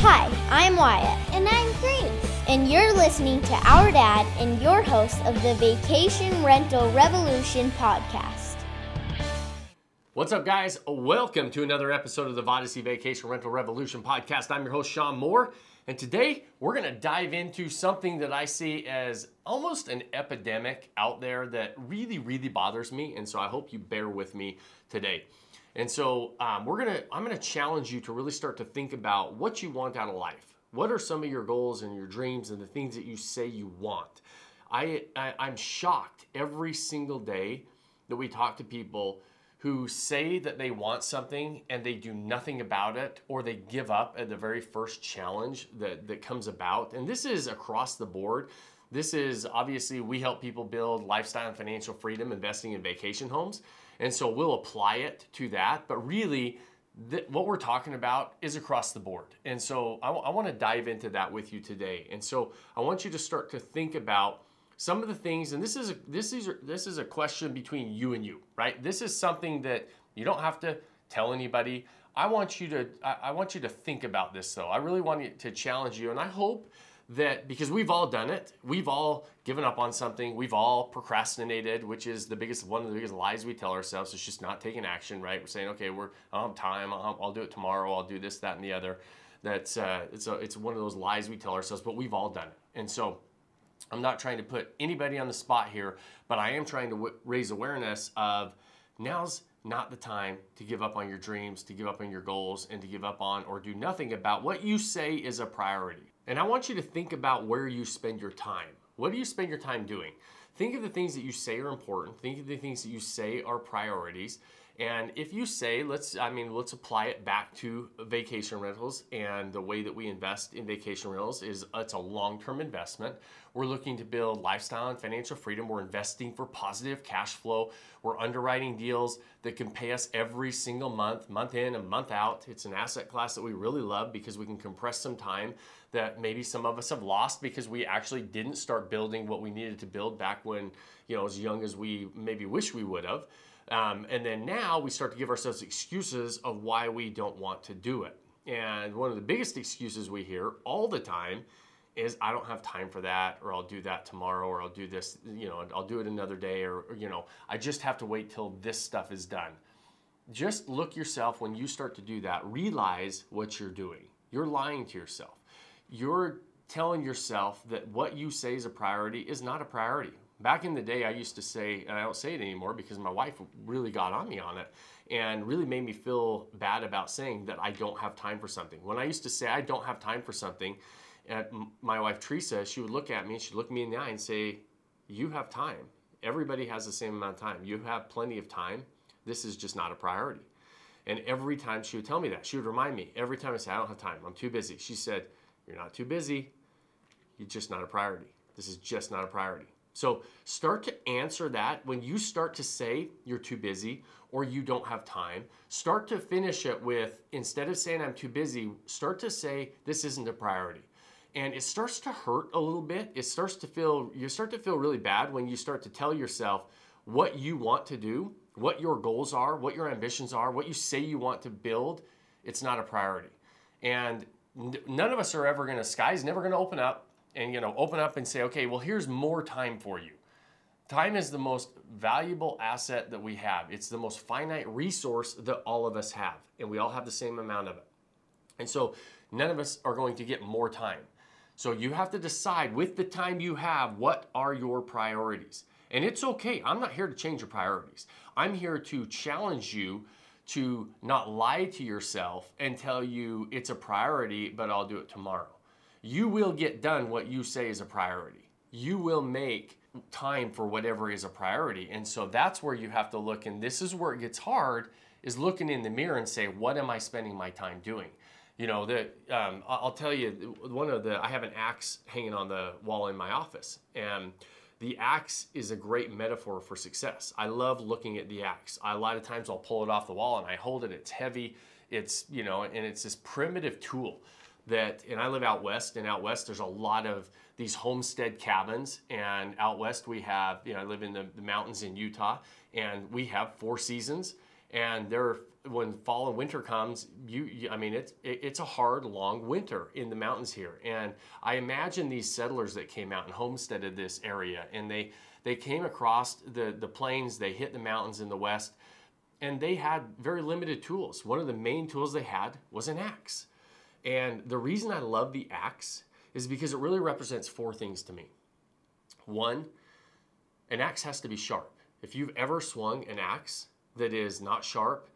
Hi, I'm Wyatt, And I'm Grace. and you're listening to Our Dad and your host of the Vacation Rental Revolution podcast. What's up, guys? Welcome to another episode of the Vodyssey Vacation Rental Revolution podcast. I'm your host, Sean Moore, and today we're going to dive into something that I see as almost an epidemic out there that really, really bothers me, and so I hope you bear with me today. And so um, we're gonna, I'm gonna challenge you to really start to think about what you want out of life. What are some of your goals and your dreams and the things that you say you want? I, I I'm shocked every single day that we talk to people who say that they want something and they do nothing about it or they give up at the very first challenge that, that comes about. And this is across the board. This is obviously we help people build lifestyle and financial freedom investing in vacation homes. And so we'll apply it to that. But really, th- what we're talking about is across the board. And so I want to dive into that with you today. And so I want you to start to think about some of the things and this is a, this is this is a question between you and you right this is something that you don't have to tell anybody i want you to I, I want you to think about this though i really want to challenge you and i hope that because we've all done it. We've all given up on something. We've all procrastinated which is the biggest one of the biggest lies we tell ourselves It's just not taking action right? We're saying okay we're i don't have time. I'll, I'll do it tomorrow. I'll do this that and the other. That's uh, it's, a, it's one of those lies we tell ourselves but we've all done it. And so I'm not trying to put anybody on the spot here, but I am trying to w- raise awareness of now's not the time to give up on your dreams, to give up on your goals, and to give up on or do nothing about what you say is a priority. And I want you to think about where you spend your time. What do you spend your time doing? Think of the things that you say are important. Think of the things that you say are priorities. And if you say, let's, I mean, let's apply it back to vacation rentals and the way that we invest in vacation rentals is uh, it's a long term investment. We're looking to build lifestyle and financial freedom. We're investing for positive cash flow. We're underwriting deals that can pay us every single month, month in and month out. It's an asset class that we really love because we can compress some time that maybe some of us have lost because we actually didn't start building what we needed to build back when, you know, as young as we maybe wish we would have. Um, and then now we start to give ourselves excuses of why we don't want to do it. And one of the biggest excuses we hear all the time is I don't have time for that, or I'll do that tomorrow, or I'll do this, you know, I'll do it another day, or, or you know, I just have to wait till this stuff is done. Just look yourself when you start to do that, realize what you're doing. You're lying to yourself. You're telling yourself that what you say is a priority is not a priority. Back in the day, I used to say, and I don't say it anymore because my wife really got on me on it and really made me feel bad about saying that I don't have time for something. When I used to say I don't have time for something, my wife Teresa, she would look at me and she'd look me in the eye and say, You have time. Everybody has the same amount of time. You have plenty of time. This is just not a priority. And every time she would tell me that, she would remind me every time I said, I don't have time, I'm too busy. She said, You're not too busy. You're just not a priority. This is just not a priority. So start to answer that when you start to say you're too busy or you don't have time. Start to finish it with instead of saying I'm too busy, start to say this isn't a priority. And it starts to hurt a little bit. It starts to feel you start to feel really bad when you start to tell yourself what you want to do, what your goals are, what your ambitions are, what you say you want to build. It's not a priority. And none of us are ever going to sky's never going to open up and you know open up and say okay well here's more time for you. Time is the most valuable asset that we have. It's the most finite resource that all of us have and we all have the same amount of it. And so none of us are going to get more time. So you have to decide with the time you have what are your priorities? And it's okay. I'm not here to change your priorities. I'm here to challenge you to not lie to yourself and tell you it's a priority but i'll do it tomorrow you will get done what you say is a priority. You will make time for whatever is a priority. And so that's where you have to look. And this is where it gets hard is looking in the mirror and say, what am I spending my time doing? You know, the, um, I'll tell you, one of the, I have an axe hanging on the wall in my office. And the axe is a great metaphor for success. I love looking at the axe. A lot of times I'll pull it off the wall and I hold it. It's heavy. It's, you know, and it's this primitive tool that, and I live out west, and out west there's a lot of these homestead cabins, and out west we have, you know, I live in the, the mountains in Utah, and we have four seasons, and there, when fall and winter comes, you, you I mean it's it, it's a hard long winter in the mountains here. And I imagine these settlers that came out and homesteaded this area and they they came across the the plains, they hit the mountains in the west and they had very limited tools. One of the main tools they had was an axe. And the reason I love the axe is because it really represents four things to me. One, an axe has to be sharp. If you've ever swung an axe that is not sharp,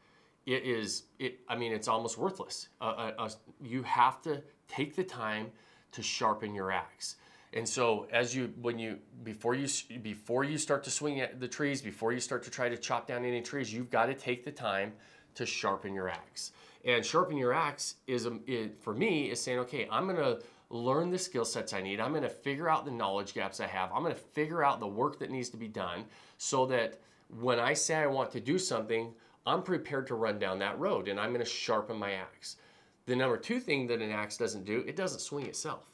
it is it i mean it's almost worthless uh, uh, uh, you have to take the time to sharpen your axe and so as you when you before you before you start to swing at the trees before you start to try to chop down any trees you've got to take the time to sharpen your axe and sharpen your axe is um, it, for me is saying okay i'm to learn the skill sets i need i'm to figure out the knowledge gaps i have i'm to figure out the work that needs to be done so that when i say i want to do something I'm prepared to run down that road and I'm to sharpen my axe. The number two thing that an axe doesn't do, it doesn't swing itself.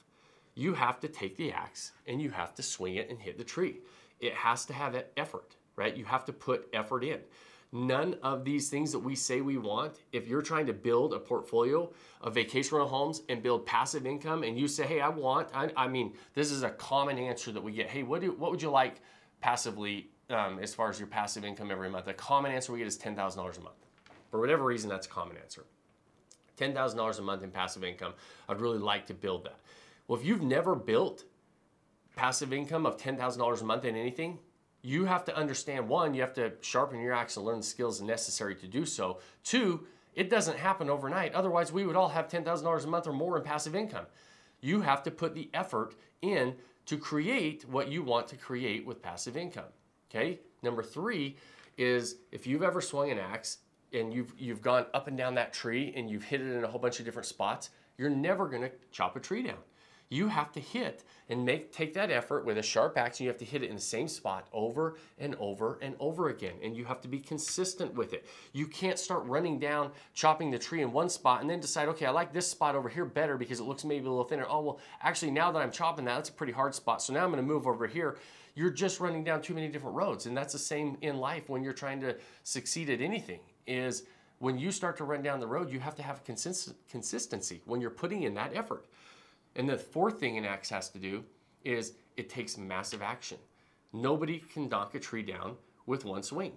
You have to take the axe and you have to swing it and hit the tree. It has to have that effort, right? You have to put effort in. None of these things that we say we want, if you're trying to build a portfolio of vacation rental homes and build passive income, and you say, hey, I want, I, I mean, this is a common answer that we get. Hey, what, do, what would you like passively um, as far as your passive income every month. The common answer we get is $10,000 a month. For whatever reason, that's a common answer. $10,000 a month in passive income. I'd really like to build that. Well, if you've never built passive income of $10,000 a month in anything, you have to understand one, you have to sharpen your axe and learn the skills necessary to do so. Two, it doesn't happen overnight. Otherwise, we would all have $10,000 a month or more in passive income. You have to put the effort in to create what you want to create with passive income. Okay. Number three is if you've ever swung an axe and you've you've gone up and down that tree and you've hit it in a whole bunch of different spots, you're never going to chop a tree down. You have to hit and make take that effort with a sharp axe and you have to hit it in the same spot over and over and over again and you have to be consistent with it. You can't start running down chopping the tree in one spot and then decide, "Okay, I like this spot over here better because it looks maybe a little thinner." Oh, well, actually now that I'm chopping that, that's a pretty hard spot. So now I'm going to move over here you're just running down too many different roads. And that's the same in life when you're trying to succeed at anything is when you start to run down the road, you have to have consist- consistency when you're putting in that effort. And the fourth thing an axe has to do is it takes massive action. Nobody can knock a tree down with one swing.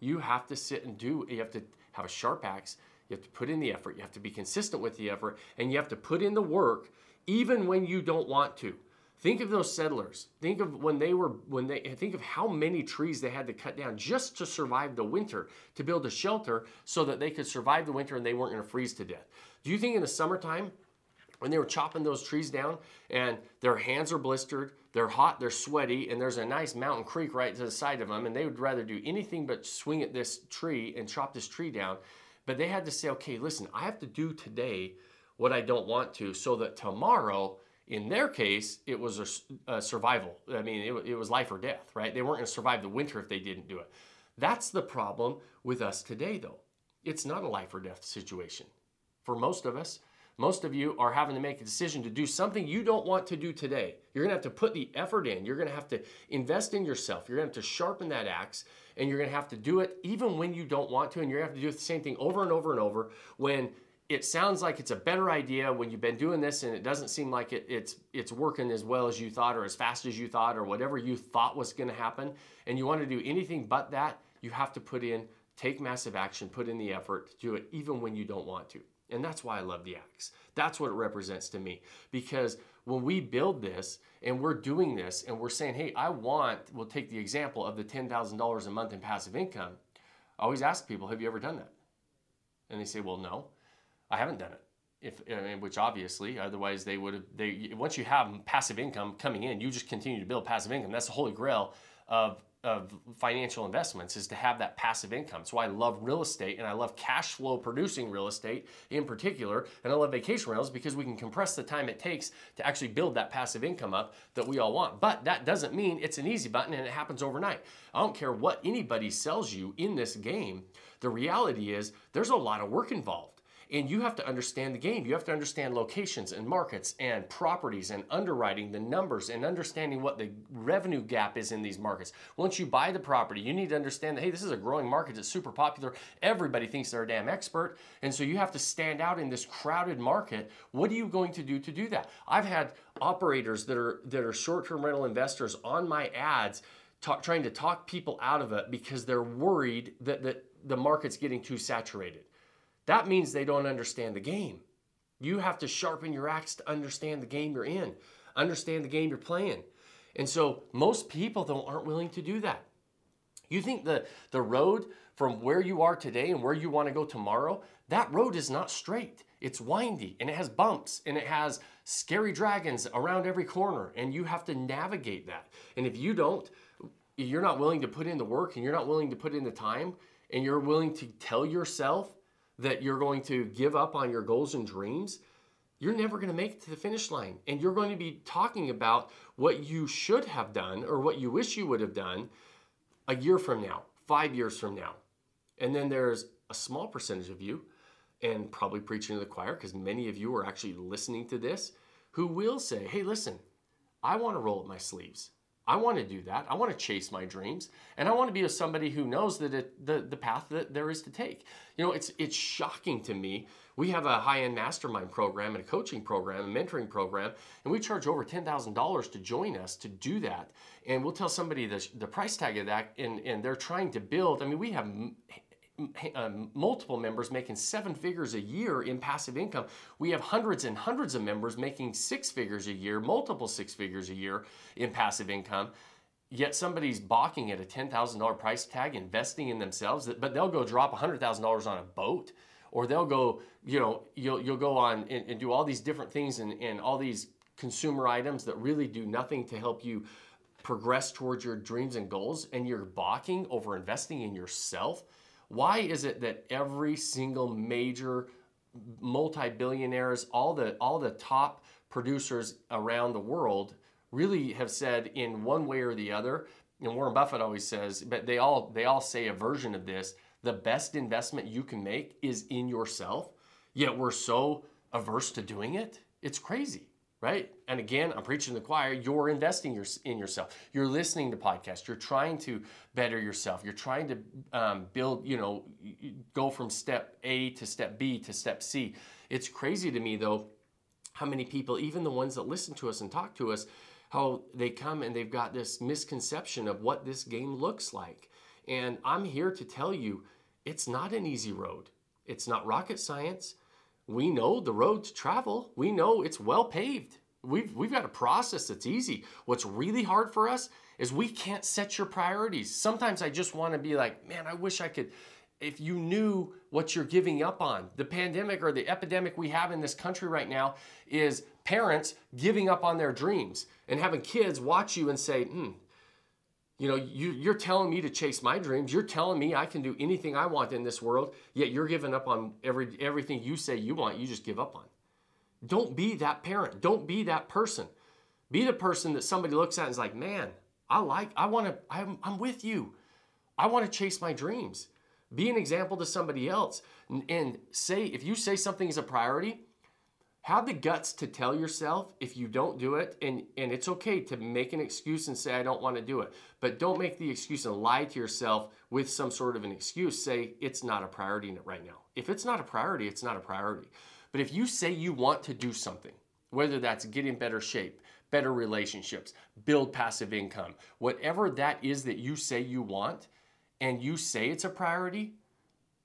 You have to sit and do, you have to have a sharp axe, you have to put in the effort, you have to be consistent with the effort, and you have to put in the work even when you don't want to. Think of those settlers. Think of when they were when they think of how many trees they had to cut down just to survive the winter, to build a shelter so that they could survive the winter and they weren't going to freeze to death. Do you think in the summertime when they were chopping those trees down and their hands are blistered, they're hot, they're sweaty, and there's a nice mountain creek right to the side of them, and they would rather do anything but swing at this tree and chop this tree down. But they had to say, okay, listen, I have to do today what I don't want to so that tomorrow in their case, it was a, a survival. I mean, it, it was life or death, right? They weren't going to survive the winter if they didn't do it. That's the problem with us today, though. It's not a life or death situation. For most of us, most of you are having to make a decision to do something you don't want to do today. You're going to have to put the effort in. You're going to have to invest in yourself. You're going to have to sharpen that axe, and you're going to have to do it even when you don't want to. And you're going to have to do the same thing over and over and over when it sounds like it's a better idea when you've been doing this and it doesn't seem like it, it's it's working as well as you thought or as fast as you thought or whatever you thought was going to happen and you want to do anything but that you have to put in take massive action put in the effort to do it even when you don't want to and that's why i love the axe that's what it represents to me because when we build this and we're doing this and we're saying hey i want we'll take the example of the $10000 a month in passive income i always ask people have you ever done that and they say well no I haven't done it. If, I mean, which obviously, otherwise they would have. They once you have passive income coming in, you just continue to build passive income. That's the holy grail of of financial investments is to have that passive income. So I love real estate and I love cash flow producing real estate in particular. And I love vacation rentals because we can compress the time it takes to actually build that passive income up that we all want. But that doesn't mean it's an easy button and it happens overnight. I don't care what anybody sells you in this game. The reality is there's a lot of work involved. And you have to understand the game. You have to understand locations and markets and properties and underwriting the numbers and understanding what the revenue gap is in these markets. Once you buy the property, you need to understand that, hey, this is a growing market. It's super popular. Everybody thinks they're a damn expert. And so you have to stand out in this crowded market. What are you going to do to do that? I've had operators that are, that are short term rental investors on my ads talk, trying to talk people out of it because they're worried that, that the market's getting too saturated. That means they don't understand the game. You have to sharpen your axe to understand the game you're in, understand the game you're playing. And so most people though aren't willing to do that. You think the, the road from where you are today and where you want to go tomorrow, that road is not straight. It's windy and it has bumps and it has scary dragons around every corner and you have to navigate that. And if you don't, you're not willing to put in the work and you're not willing to put in the time and you're willing to tell yourself that you're going to give up on your goals and dreams, you're never going to make it to the finish line. And you're going to be talking about what you should have done or what you wish you would have done a year from now, five years from now. And then there's a small percentage of you, and probably preaching to the choir, because many of you are actually listening to this, who will say, hey, listen, I want to roll up my sleeves. I want to do that. I want to chase my dreams, and I want to be somebody who knows that it, the the path that there is to take. You know, it's it's shocking to me. We have a high end mastermind program and a coaching program, a mentoring program, and we charge over ten thousand dollars to join us to do that. And we'll tell somebody the the price tag of that, and and they're trying to build. I mean, we have uh, multiple members making seven figures a year in passive income. We have hundreds and hundreds of members making six figures a year, multiple six figures a year in passive income. Yet somebody's balking at a $10,000 price tag, investing in themselves, but they'll go drop $100,000 on a boat, or they'll go, you know, you'll, you'll go on and, and do all these different things and, and all these consumer items that really do nothing to help you progress towards your dreams and goals, and you're balking over investing in yourself why is it that every single major multi-billionaires, all the all the top producers around the world really have said in one way or the other, and Warren Buffett always says, but they all they all say a version of this, the best investment you can make is in yourself. Yet we're so averse to doing it. It's crazy right? And again, I'm preaching the choir. You're investing in yourself. You're listening to podcasts. You're trying to better yourself. You're trying to um, build, you know, go from step A to step B to step C. It's crazy to me, though, how many people, even the ones that listen to us and talk to us, how they come and they've got this misconception of what this game looks like. And I'm here to tell you it's not an easy road, it's not rocket science we know the road to travel. We know it's well paved. We've, we've got a process that's easy. What's really hard for us is we can't set your priorities. Sometimes I just want to be like, man, I wish I could. If you knew what you're giving up on, the pandemic or the epidemic we have in this country right now is parents giving up on their dreams and having kids watch you and say, hmm, you know, you, you're telling me to chase my dreams. You're telling me I can do anything I want in this world, yet you're giving up on every everything you say you want, you just give up on. Don't be that parent. Don't be that person. Be the person that somebody looks at and is like, man, I like, I want to, I'm, I'm with you. I want to chase my dreams. Be an example to somebody else. And, and say, if you say something is a priority, have the guts to tell yourself if you don't do it and and it's okay to make an excuse and say i don't want to do it. But don't make the excuse and lie to yourself with some sort of an excuse. Say it's not a priority in it right now. If it's not a priority it's not a priority. But if you say you want to do something whether that's get in better shape better relationships build passive income whatever that is that you say you want and you say it's a priority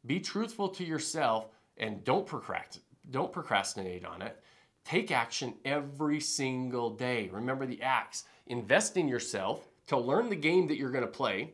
be truthful to yourself and don't procrastinate don't procrastinate on it. Take action every single day. Remember the axe. Invest in yourself to learn the game that you're going to play.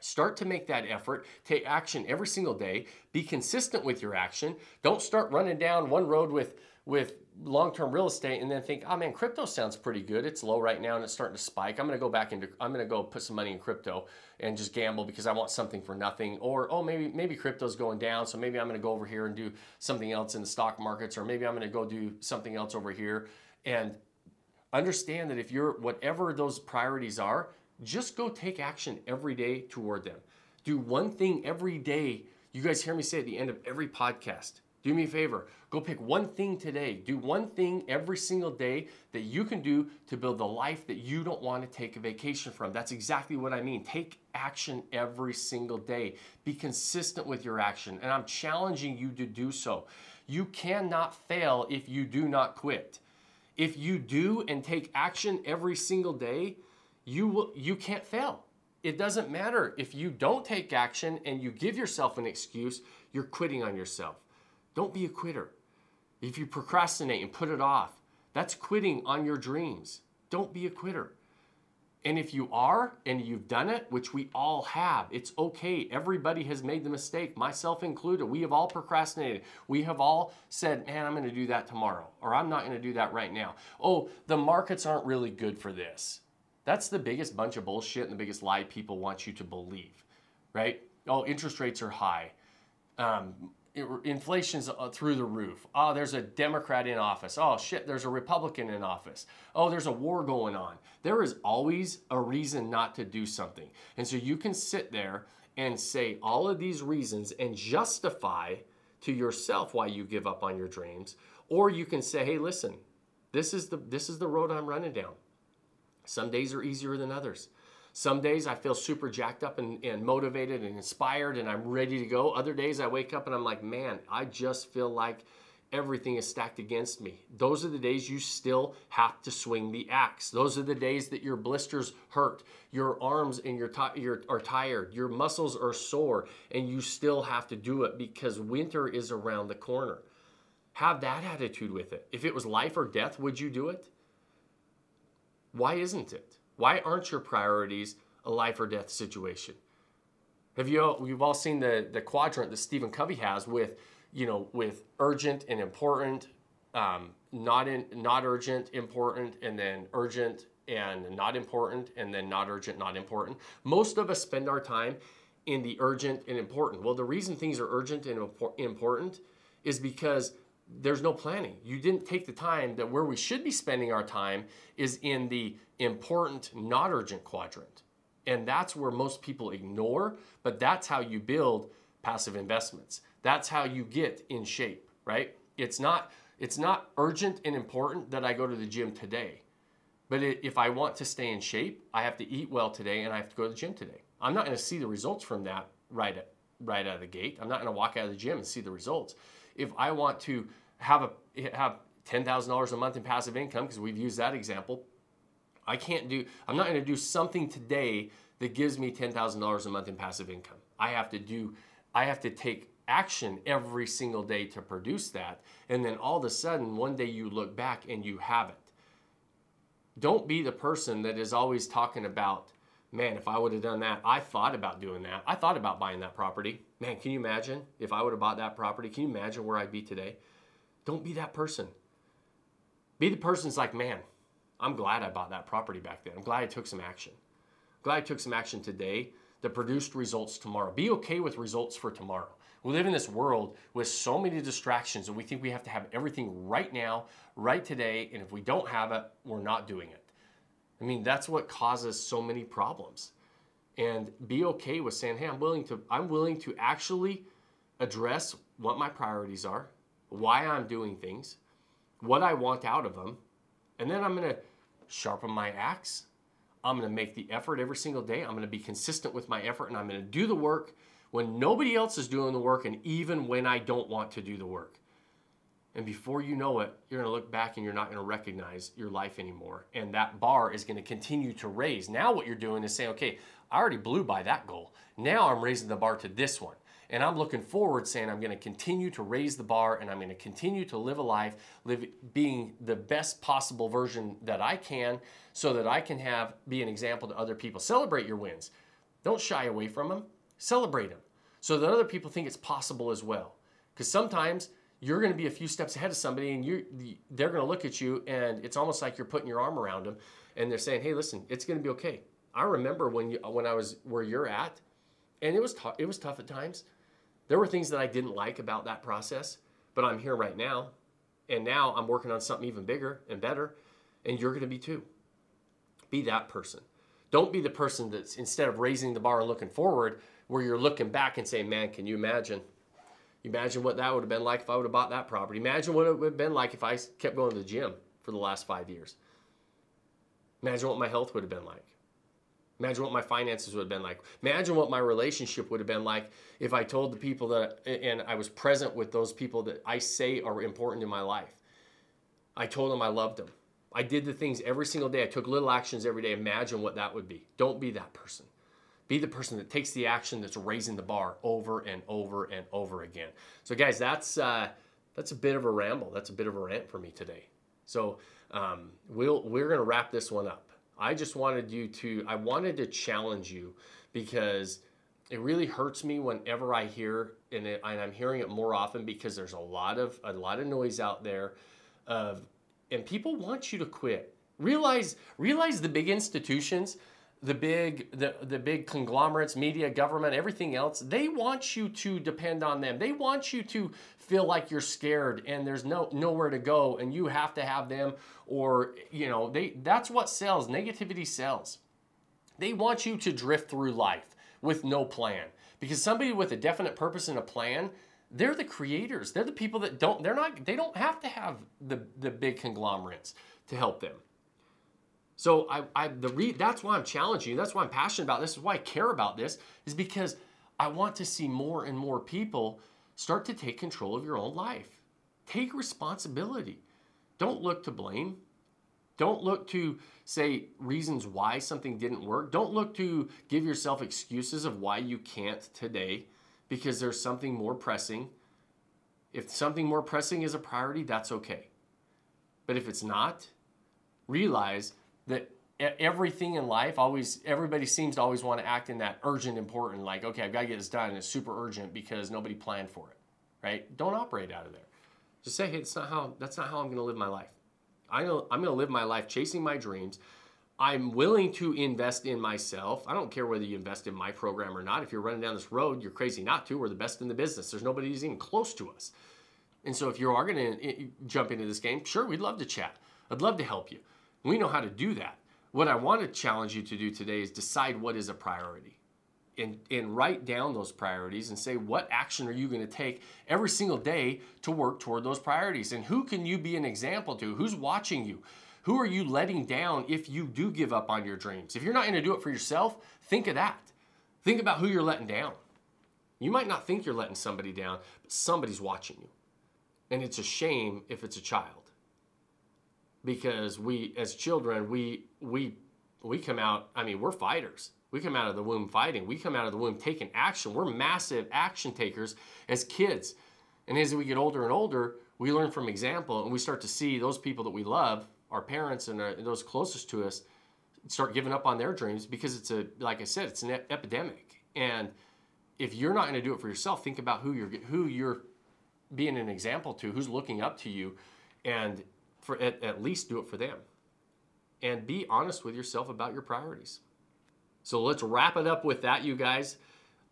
Start to make that effort. Take action every single day. Be consistent with your action. Don't start running down one road with with long-term real estate and then think, oh man, crypto sounds pretty good. It's low right now and it's starting to spike. I'm gonna go back into I'm gonna go put some money in crypto and just gamble because I want something for nothing. Or oh maybe maybe crypto's going down, so maybe I'm gonna go over here and do something else in the stock markets, or maybe I'm gonna go do something else over here. And understand that if you're whatever those priorities are, just go take action every day toward them. Do one thing every day. You guys hear me say at the end of every podcast Do me a favor. Go pick one thing today. Do one thing every single day that you can do to build the life that you don't want to take a vacation from. That's exactly what I mean. Take action every single day. Be consistent with your action. And I'm challenging you to do so. You cannot fail if you do not quit. If you do and take action every single day, you will you can't fail. It doesn't matter if you don't take action and you give yourself an excuse, you're quitting on yourself. Don't be a quitter. If you procrastinate and put it off, that's quitting on your dreams. Don't be a quitter. And if you are and you've done it, which we all have, it's okay. Everybody has made the mistake, myself included. We have all procrastinated. We have all said, man, I'm going to do that tomorrow, or I'm not going to do that right now. Oh, the markets aren't really good for this. That's the biggest bunch of bullshit and the biggest lie people want you to believe, right? Oh, interest rates are high. Um, inflation's uh, through the roof. Oh, there's a Democrat in office. Oh, shit, there's a Republican in office. Oh, there's a war going on. There is always a reason not to do something. And so you can sit there and say all of these reasons and justify to yourself why you give up on your dreams, or you can say, "Hey, listen, this is the this is the road I'm running down. Some days are easier than others. Some days I feel super jacked up and, and motivated and inspired and I'm ready to go. Other days I wake up and I'm like, man, I just feel like everything is stacked against me. Those are the days you still have to swing the axe. Those are the days that your blisters hurt, your arms and your, t- your are tired, your muscles are sore, and you still have to do it because winter is around the corner. Have that attitude with it. If it was life or death, would you do it? Why isn't it? Why aren't your priorities a life or death situation? Have you all, we've all seen the the quadrant that Stephen Covey has with you know with urgent and important, um, not in not urgent, important, and then urgent and not important, and then not urgent, not important. Most of us spend our time in the urgent and important. Well, the reason things are urgent and important is because there's no planning. You didn't take the time that where we should be spending our time is in the important, not urgent quadrant. And that's where most people ignore, but that's how you build passive investments. That's how you get in shape, right? It's not it's not urgent and important that I go to the gym today. But it, if I want to stay in shape, I have to eat well today and I have to go to the gym today. I'm not going to see the results from that right at, right out of the gate. I'm not going to walk out of the gym and see the results if I want to have a have ten thousand dollars a month in passive income, because we've used that example, I can't do. I'm not going to do something today that gives me ten thousand dollars a month in passive income. I have to do. I have to take action every single day to produce that, and then all of a sudden, one day you look back and you have it. Don't be the person that is always talking about man, if I would have done that, I thought about doing that. I thought about buying that property. Man, can you imagine if I would have bought that property? Can you imagine where I'd be today? Don't be that person. Be the person that's like, man, I'm glad I bought that property back then. I'm glad I took some action. I'm glad I took some action today that produced results tomorrow. Be okay with results for tomorrow. We live in this world with so many distractions, and we think we have to have everything right now, right today, and if we don't have it, we're not doing it. I mean, that's what causes so many problems. And be okay with saying, "Hey, I'm willing to I'm willing to actually address what my priorities are, why I'm doing things, what I want out of them, and then I'm going to sharpen my axe. I'm going to make the effort every single day. I'm going to be consistent with my effort and I'm going to do the work when nobody else is doing the work and even when I don't want to do the work. And before you know it, you're going to look back and you're not going to recognize your life anymore. And that bar is going to continue to raise. Now, what you're doing is saying, okay, I already blew by that goal. Now I'm raising the bar to this one. And I'm looking forward saying I'm going to continue to raise the bar and I'm going to continue to live a life, live being the best possible version that I can so that I can have be an example to other people. Celebrate your wins. Don't shy away from them. Celebrate them so that other people think it's possible as well. Because sometimes you're going to be a few steps ahead of somebody and you they're going to look at you and it's almost like you're putting your arm around them and they're saying hey listen it's going to be okay. I remember when you when i was where you're at and it was tough it was tough at times. There were things that i didn't like about that process but i'm here right now and now i'm working on something even bigger and better and you're going to be too. Be that person. Don't be the person that's instead of raising the bar and looking forward where you're looking back and saying man can you imagine Imagine what that would have been like if I would have bought that property. Imagine what it would have been like if I kept going to the gym for the last five years. Imagine what my health would have been like. Imagine what my finances would have been like. Imagine what my relationship would have been like if I told the people that, and I was present with those people that I say are important in my life. I told them I loved them. I did the things every single day. I took little actions every day. Imagine what that would be. Don't be that person. Be the person that takes the action that's raising the bar over and over and over again. So, guys, that's uh, that's a bit of a ramble. That's a bit of a rant for me today. So, um, we'll we're gonna wrap this one up. I just wanted you to. I wanted to challenge you because it really hurts me whenever I hear and, it, and I'm hearing it more often because there's a lot of a lot of noise out there of and people want you to quit. Realize realize the big institutions the big the, the big conglomerates media government everything else they want you to depend on them. They want you to feel like you're scared and there's no nowhere to go and you have to have them or you know they that's what sells. Negativity sells. They want you to drift through life with no plan. Because somebody with a definite purpose and a plan they're the creators. They're the people that don't they're not they don't have to have the the big conglomerates to help them so I, I the re, that's why I'm challenging you. That's why I'm passionate about this. Is why I care about this. Is because I want to see more and more people start to take control of your own life. Take responsibility. Don't look to blame. Don't look to say reasons why something didn't work. Don't look to give yourself excuses of why you can't today because there's something more pressing. If something more pressing is a priority, that's okay. But if it's not, realize that everything in life always everybody seems to always want to act in that urgent important like okay i've got to get this done and it's super urgent because nobody planned for it right? Don't operate out of there. Just say hey it's not how that's not how i'm going to live my life. I i'm going to live my life chasing my dreams. I'm willing to invest in myself. I don't care whether you invest in my program or not. If you're running down this road you're crazy not to. We're the best in the business. There's nobody who's even close to us. And so if you are going to eh, jump into this game sure we'd love to chat. I'd love to help you we know how to do that. What I want to challenge you to do today is decide what is a priority and, and write down those priorities and say, what action are you going to take every single day to work toward those priorities? And who can you be an example to? Who's watching you? Who are you letting down if you do give up on your dreams? If you're not going to do it for yourself, think of that. Think about who you're letting down. You might not think you're letting somebody down, but somebody's watching you. And it's a shame if it's a child because we as children we we we come out i mean we're fighters. We come out of the womb fighting. We come out of the womb taking action. We're massive action takers as kids. And as we get older and older we learn from example and we start to see those people that we love our parents and, our, uh, those closest to us start giving up on their dreams because it's a like i said it's an epidemic. And if you're not going to do it for yourself think about who you're who you're being an example to who's looking up to you. And for at, at least do it for them. And be honest with yourself about your priorities. So let's wrap it up with that, you guys.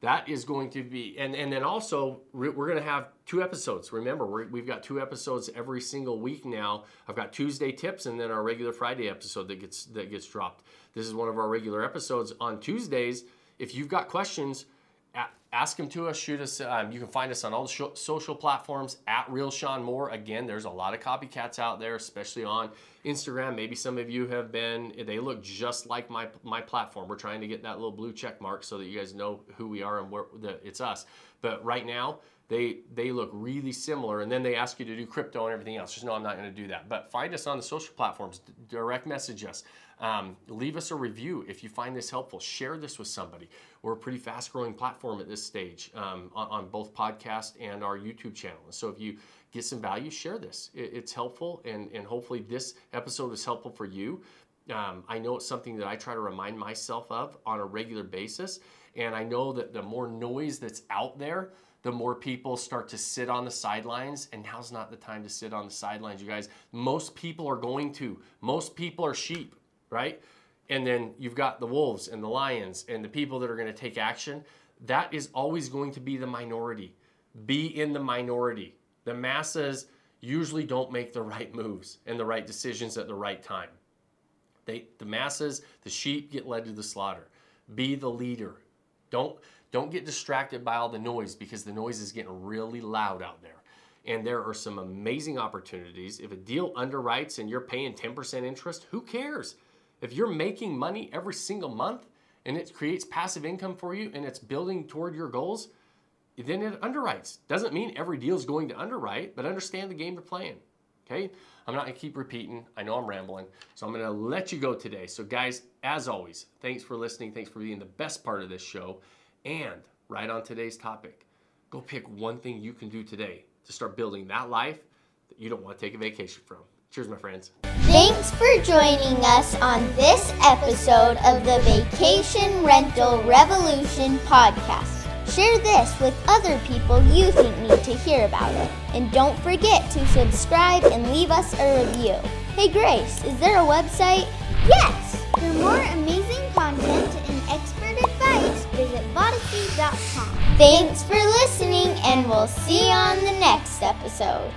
That is going to be, and, and then also we're going to have two episodes. Remember, we have got two episodes every single week now. I've got Tuesday tips and then our regular Friday episode that gets that gets dropped. This is one of our regular episodes on Tuesdays. If you've got questions, ask them to us. Shoot us. Um, you can find us on all the sh- social platforms at Real Sean Moore. Again, there's a lot of copycats out there, especially on Instagram. Maybe some of you have been. They look just like my my platform. We're trying to get that little blue check mark so that you guys know who we are and where the, it's us. But right now, they they look really similar and then they ask you to do crypto and everything else. Just know i'm not going to do that. But find us on the social platforms direct message us. Um, leave us a review if you find this helpful. Share this with somebody. We're a pretty fast growing platform at this stage um, on, on, both podcast and our youtube channel. So if you get some value share this. It, it's helpful and, and hopefully this episode is helpful for you. Um, i know it's something that i try to remind myself of on a regular basis and i know that the more noise that's out there the more people start to sit on the sidelines. And now's not the time to sit on the sidelines, you guys. Most people are going to. Most people are sheep, right? And then you've got the wolves and the lions and the people that are going to take action. That is always going to be the minority. Be in the minority. The masses usually don't make the right moves and the right decisions at the right time. They, the masses, the sheep get led to the slaughter. Be the leader. Don't Don't get distracted by all the noise because the noise is getting really loud out there. And there are some amazing opportunities. If a deal underwrites and you're paying 10% interest, who cares? If you're making money every single month and it creates passive income for you and it's building toward your goals, then it underwrites. Doesn't mean every deal is going to underwrite, but understand the game you're playing. Okay? I'm not gonna keep repeating. I know I'm rambling. So I'm gonna let you go today. So, guys, as always, thanks for listening. Thanks for being the best part of this show. And right on today's topic, go pick one thing you can do today to start building that life that you don't want to take a vacation from. Cheers, my friends. Thanks for joining us on this episode of the Vacation Rental Revolution podcast. Share this with other people you think need to hear about it. And don't forget to subscribe and leave us a review. Hey Grace, is there a website? Yes! For more amazing content and expert advice, visit Vodyssey.com. Thanks for listening, and we'll see you on the next episode.